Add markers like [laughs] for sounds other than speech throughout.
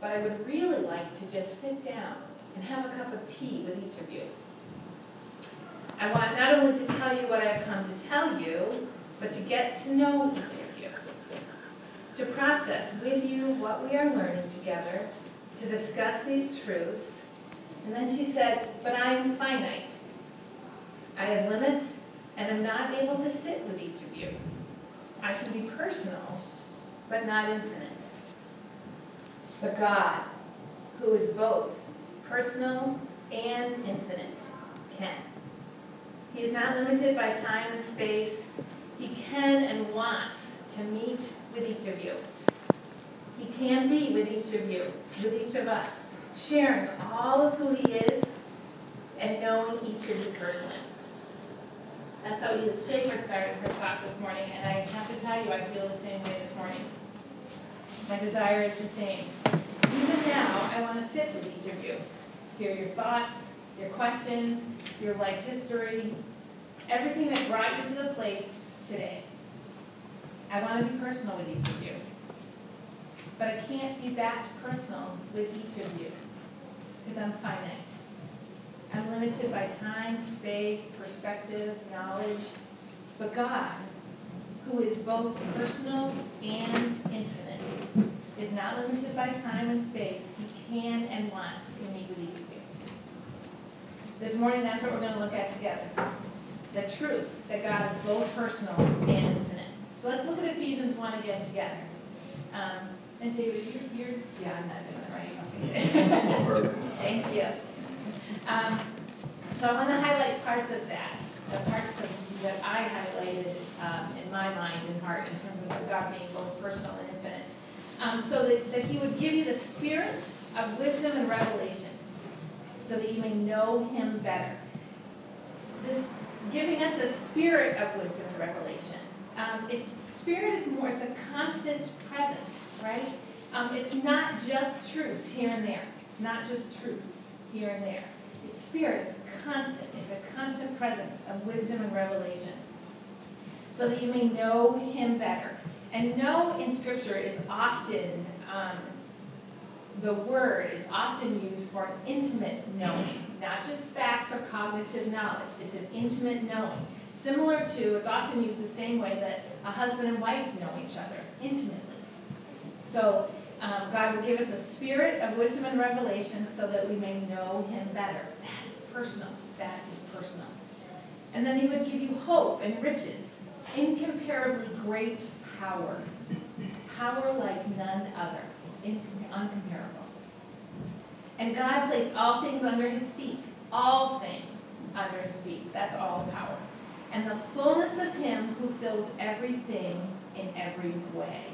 but I would really like to just sit down and have a cup of tea with each of you. I want not only to tell you what I've come to tell you, but to get to know each of you, to process with you what we are learning together, to discuss these truths. And then she said, But I am finite. I have limits, and am not able to sit with each of you. I can be personal, but not infinite. But God, who is both personal and infinite, can. He is not limited by time and space. He can and wants to meet with each of you. He can be with each of you, with each of us, sharing all of who He is and knowing each of you personally. That's how Edith started her talk this morning, and I have to tell you, I feel the same way this morning. My desire is the same. Even now, I want to sit with each of you, hear your thoughts, your questions, your life history, everything that brought you to the place today. I want to be personal with each of you. But I can't be that personal with each of you because I'm finite. I'm limited by time, space, perspective, knowledge. But God, who is both personal and infinite, is not limited by time and space. He can and wants to meet with each of you. This morning, that's what we're going to look at together. The truth that God is both personal and infinite. So let's look at Ephesians 1 again together. Um, and David, you're, you're, yeah, I'm not doing it right. Okay. [laughs] Thank you. Um, so I want to highlight parts of that, the parts of, that I highlighted um, in my mind and heart in terms of God being both personal and infinite. Um, so that, that He would give you the spirit of wisdom and revelation so that you may know Him better. This giving us the spirit of wisdom and revelation. Um, it's spirit is more; it's a constant presence, right? Um, it's not just truths here and there, not just truths here and there. It's spirit. It's constant. It's a constant presence of wisdom and revelation, so that you may know Him better. And know in Scripture is often um, the word is often used for an intimate knowing, not just facts or cognitive knowledge. It's an intimate knowing. Similar to, it's often used the same way that a husband and wife know each other intimately. So um, God would give us a spirit of wisdom and revelation so that we may know Him better. That is personal. That is personal. And then He would give you hope and riches, incomparably great power. Power like none other. It's uncomparable. And God placed all things under His feet. All things under His feet. That's all power. And the fullness of Him who fills everything in every way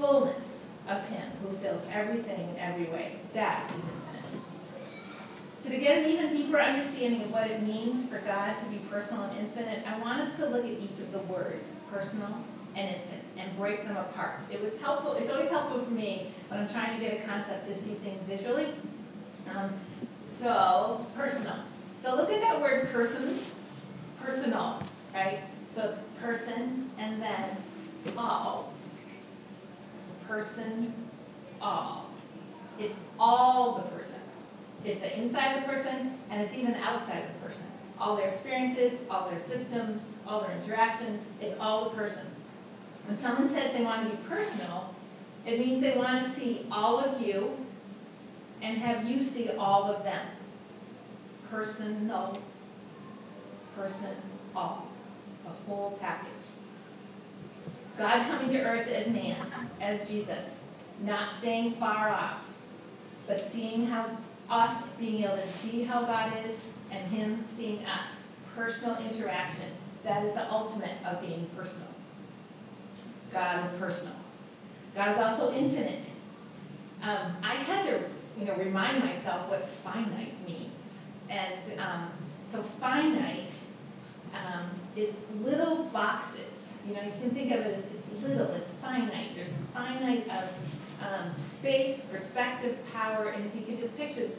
fullness of Him who fills everything in every way. That is infinite. So, to get an even deeper understanding of what it means for God to be personal and infinite, I want us to look at each of the words personal and infinite and break them apart. It was helpful, it's always helpful for me when I'm trying to get a concept to see things visually. Um, so, personal. So, look at that word person, personal, right? So, it's person and then all person, all. It's all the person. It's the inside of the person, and it's even the outside of the person. All their experiences, all their systems, all their interactions, it's all the person. When someone says they want to be personal, it means they want to see all of you and have you see all of them. Personal, person, all. The whole package. God coming to earth as man, as Jesus, not staying far off, but seeing how us being able to see how God is and Him seeing us. Personal interaction. That is the ultimate of being personal. God is personal. God is also infinite. Um, I had to, you know, remind myself what finite means, and um, so finite um, is little boxes. You know, you can think of it as it's little, it's finite. There's finite of um, space, perspective, power, and if you can just picture this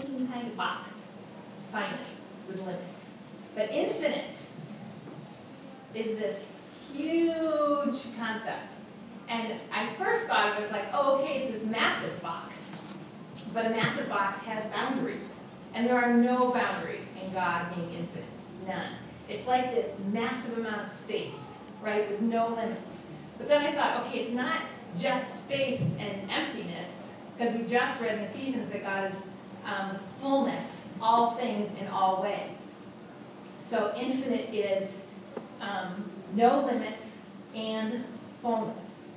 little tiny box, finite with limits. But infinite is this huge concept And I first thought it was like, oh, okay, it's this massive box. But a massive box has boundaries. And there are no boundaries in God being infinite. None. It's like this massive amount of space, right, with no limits. But then I thought, okay, it's not just space and emptiness, because we just read in Ephesians that God is um, fullness, all things in all ways. So infinite is um, no limits and fullness.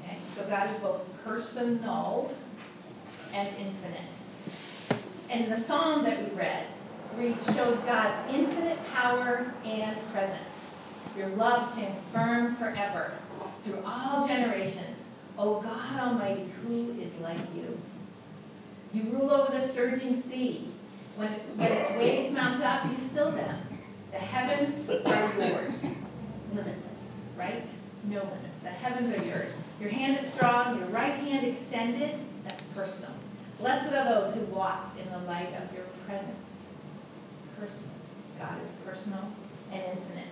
Okay, so God is both personal and infinite. And the psalm that we read shows God's infinite power and presence. Your love stands firm forever, through all generations. O God Almighty, who is like you? You rule over the surging sea. When, when its waves mount up, you still them. The heavens are yours. Limitless, right? No limits. The heavens are yours. Your hand is strong, your right hand extended. That's personal. Blessed are those who walk in the light of your presence. Personal. God is personal and infinite.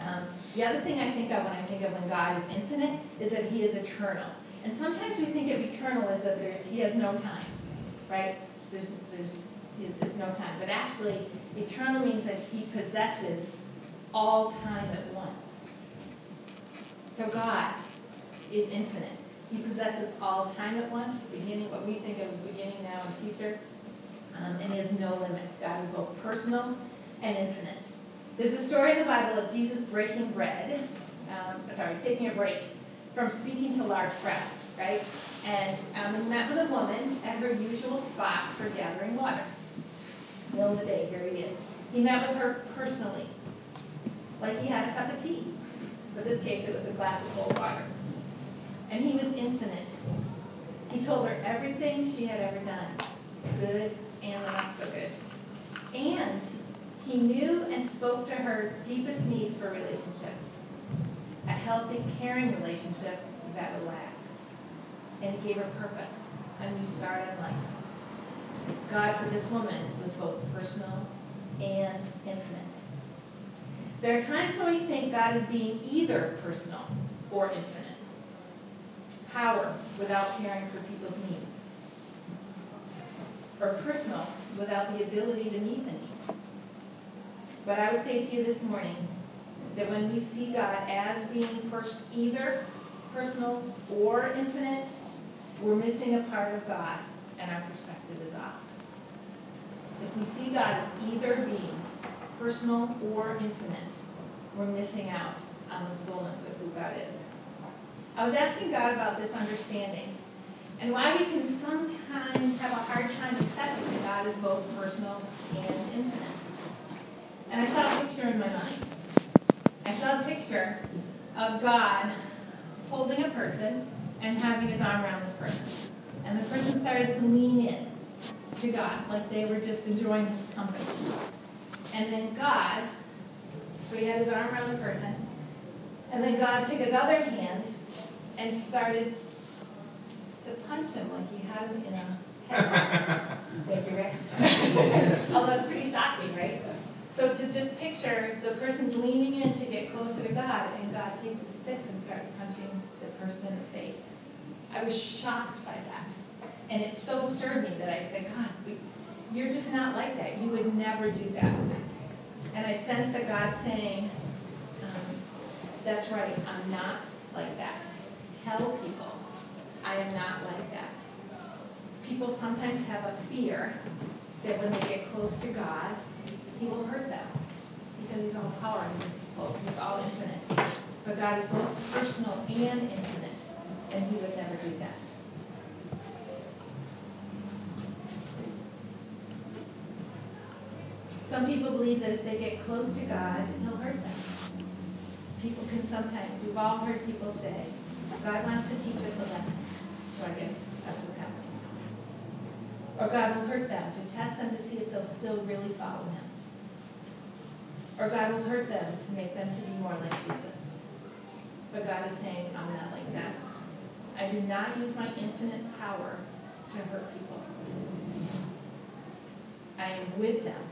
Um, the other thing I think of when I think of when God is infinite is that He is eternal. And sometimes we think of eternal as that there's He has no time, right? There's there's there's no time. But actually, eternal means that He possesses all time at once. So God is infinite. He possesses all time at once, beginning what we think of beginning now and future, um, and He has no limits. God is both personal and infinite. There's a story in the Bible of Jesus breaking bread, um, sorry, taking a break from speaking to large crowds, right? And um, he met with a woman at her usual spot for gathering water. Middle of the day, here he is. He met with her personally, like he had a cup of tea. For this case, it was a glass of cold water. And he was infinite. He told her everything she had ever done, good and not so good. And he knew and spoke to her deepest need for a relationship, a healthy, caring relationship that would last. And he gave her purpose, a new start in life. God for this woman was both personal and infinite. There are times when we think God is being either personal or infinite. Power without caring for people's needs. Or personal without the ability to meet the need. But I would say to you this morning that when we see God as being pers- either personal or infinite, we're missing a part of God and our perspective is off. If we see God as either being personal or infinite, we're missing out on the fullness of who God is. I was asking God about this understanding and why we can sometimes have a hard time accepting that God is both personal and infinite. And I saw a picture in my mind. I saw a picture of God holding a person and having his arm around this person. And the person started to lean in to God, like they were just enjoying his company. And then God, so he had his arm around the person, and then God took his other hand and started to punch him like he had him in a [laughs] head. Thank you, Rick. [laughs] Although it's pretty shocking, right? So to just picture the person's leaning in to get closer to God, and God takes his fist and starts punching the person in the face. I was shocked by that. And it so stirred me that I said, God, you're just not like that. You would never do that. And I sense that God's saying, um, that's right, I'm not like that. Tell people, I am not like that. People sometimes have a fear that when they get close to God, he will hurt them because he's all powerful, he's all infinite. But God is both personal and infinite, and he would never do that. Some people believe that if they get close to God, he'll hurt them. People can sometimes, we've all heard people say, God wants to teach us a lesson. So I guess that's what's happening. Or God will hurt them to test them to see if they'll still really follow him. Or God will hurt them to make them to be more like Jesus. But God is saying, I'm not like that. I do not use my infinite power to hurt people. I am with them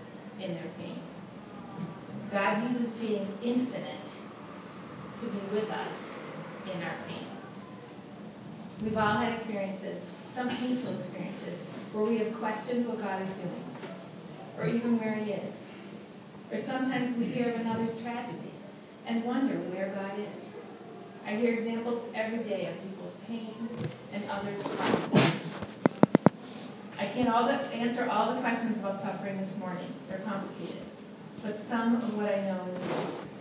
in their pain. God uses being infinite to be with us in our pain. We've all had experiences, some painful experiences, where we have questioned what God is doing, or even where He is. Or sometimes we hear of another's tragedy and wonder where God is. I hear examples every day of people's pain and others' suffering. I can't all the, answer all the questions about suffering this morning. They're complicated. But some of what I know is this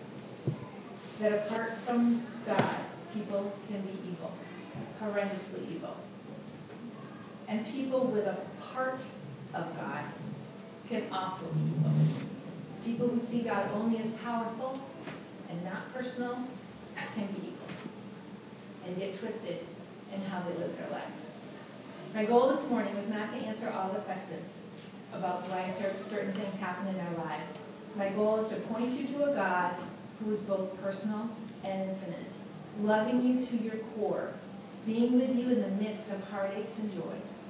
that apart from God, people can be evil, horrendously evil. And people with a part of God can also be evil. Who see God only as powerful and not personal can be evil and get twisted in how they live their life. My goal this morning was not to answer all the questions about why certain things happen in our lives. My goal is to point you to a God who is both personal and infinite, loving you to your core, being with you in the midst of heartaches and joys,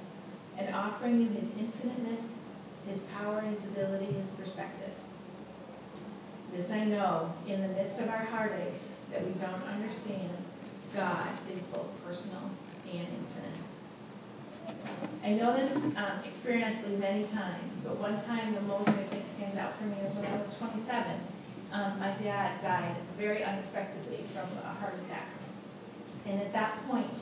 and offering you his infiniteness, his power, his ability, his perspective. This I know, in the midst of our heartaches that we don't understand, God is both personal and infinite. I know this um, experientially many times, but one time the most I think stands out for me is when I was 27. Um, my dad died very unexpectedly from a heart attack. And at that point,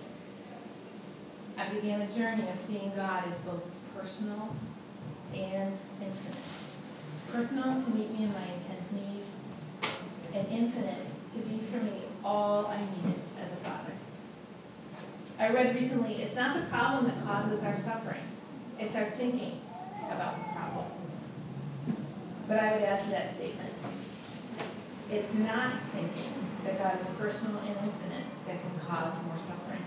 I began a journey of seeing God as both personal and infinite. Personal to meet me in my intense and infinite to be for me all I needed as a father. I read recently, it's not the problem that causes our suffering, it's our thinking about the problem. But I would add to that statement, it's not thinking that God is personal and infinite that can cause more suffering.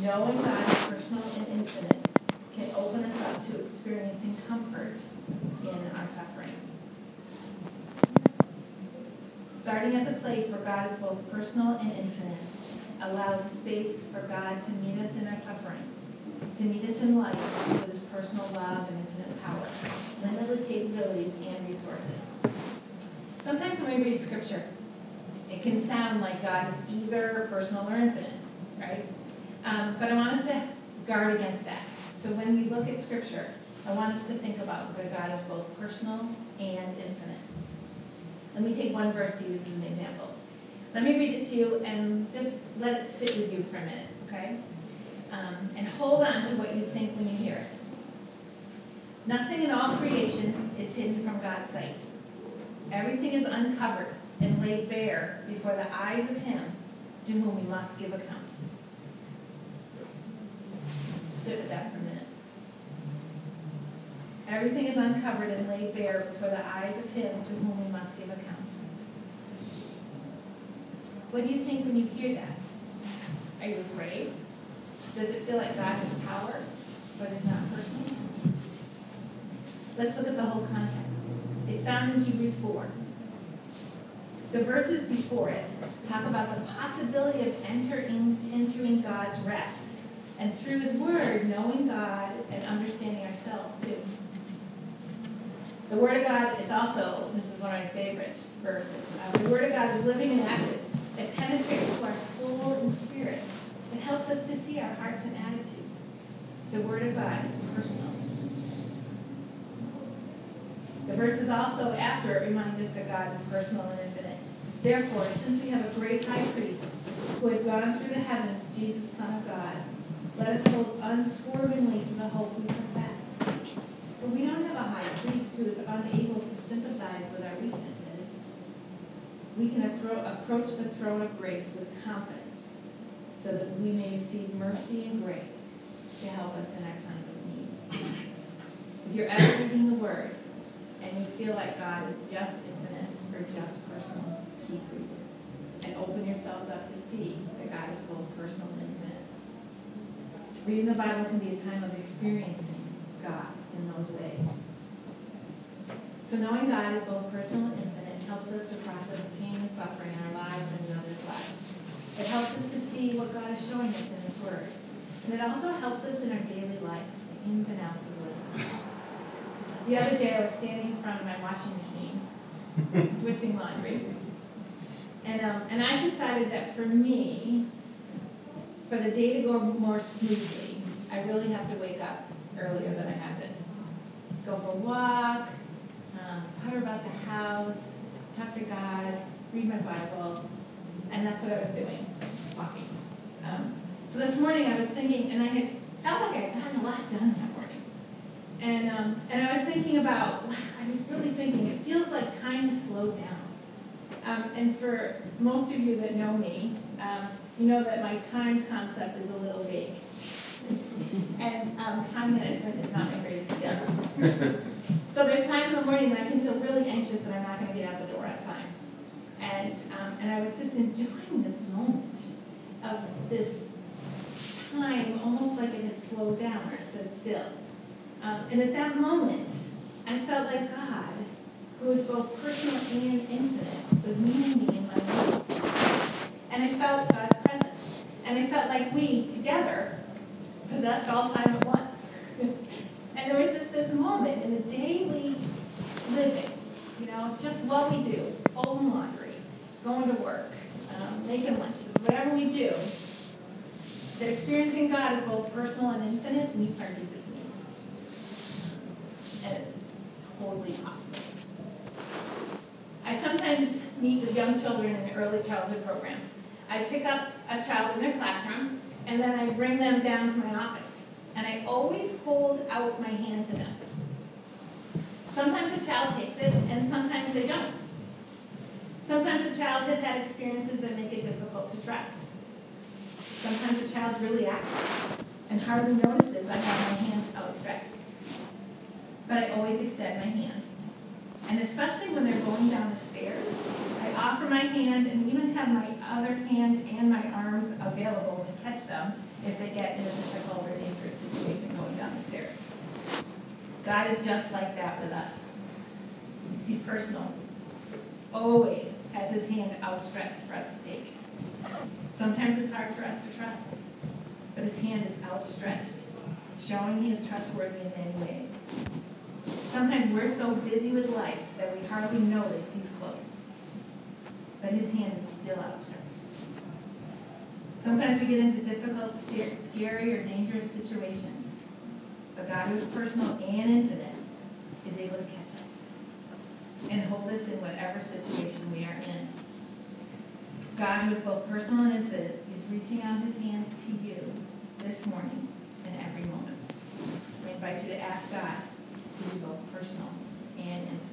Knowing God is personal and infinite can open us up to experiencing comfort in our suffering. Starting at the place where God is both personal and infinite allows space for God to meet us in our suffering, to meet us in life with his personal love and infinite power, limitless capabilities and resources. Sometimes when we read scripture, it can sound like God is either personal or infinite, right? Um, but I want us to guard against that. So when we look at scripture, I want us to think about whether God is both personal and infinite. Let me take one verse to use as an example. Let me read it to you and just let it sit with you for a minute, okay? Um, and hold on to what you think when you hear it. Nothing in all creation is hidden from God's sight. Everything is uncovered and laid bare before the eyes of Him to whom we must give account. Sit with that. Everything is uncovered and laid bare before the eyes of Him to whom we must give account. What do you think when you hear that? Are you afraid? Does it feel like God has power, but is not personal? Let's look at the whole context. It's found in Hebrews 4. The verses before it talk about the possibility of entering, entering God's rest, and through His Word, knowing God and understanding ourselves too. The Word of God is also, this is one of my favorite verses, uh, the Word of God is living and active. It penetrates to our soul and spirit. It helps us to see our hearts and attitudes. The Word of God is personal. The verses also after remind us that God is personal and infinite. Therefore, since we have a great high priest who has gone through the heavens, Jesus, Son of God, let us hold unswervingly to the hope we profess. For we don't have a high priest who is unable to sympathize with our weaknesses. We can approach the throne of grace with confidence so that we may receive mercy and grace to help us in our time of need. If you're ever reading the Word and you feel like God is just infinite or just personal, keep reading. And open yourselves up to see that God is both personal and infinite. Reading the Bible can be a time of in those ways. So knowing God is both personal and infinite helps us to process pain and suffering in our lives and in others' lives. It helps us to see what God is showing us in His Word. And it also helps us in our daily life, the ins and outs of living. The other day I was standing in front of my washing machine, [laughs] switching laundry. And, um, and I decided that for me, for the day to go more smoothly, I really have to wake up earlier than I have been. Go for a walk, um, putter about the house, talk to God, read my Bible, and that's what I was doing, walking. Um, so this morning I was thinking, and I had felt like I had gotten a lot done that morning. And, um, and I was thinking about, I was really thinking, it feels like time has slowed down. Um, and for most of you that know me, um, you know that my time concept is a little vague. And um, time management is not my greatest skill. so there's times in the morning that I can feel really anxious that I'm not going to get out the door on time. And, um, and I was just enjoying this moment of this time, almost like it had slowed down or stood still. Um, and at that moment, I felt like God, who is both personal and infinite, was meeting me in my life. And I felt God's presence. And I felt like we, together, possessed all time at once. and there was just this moment in the daily living, you know, just what we do, folding laundry, going to work, um, making lunches, whatever we do, that experiencing God is both personal and infinite meets our deepest need. And it's totally possible. I sometimes meet with young children in early childhood programs. I pick up a child in their classroom, and then I bring them down to my office. And I always hold out my hand to them. Sometimes a child takes it, and sometimes they don't. Sometimes a child has had experiences that make it difficult to trust. Sometimes a child really acts and hardly notices I have my hand outstretched. But I always extend my hand. And especially when they're going down the stairs, I offer my hand and even have my other hand and my arms available catch them if they get in a difficult or dangerous situation going down the stairs. God is just like that with us. He's personal. Always has his hand outstretched for us to take. Sometimes it's hard for us to trust, but his hand is outstretched, showing he is trustworthy in many ways. Sometimes we're so busy with life that we hardly notice he's close, but his hand is still outstretched. Sometimes we get into difficult, scary, or dangerous situations, but God, who is personal and infinite, is able to catch us and hold us in whatever situation we are in. God, who is both personal and infinite, is reaching out his hand to you this morning and every moment. We invite you to ask God to be both personal and infinite.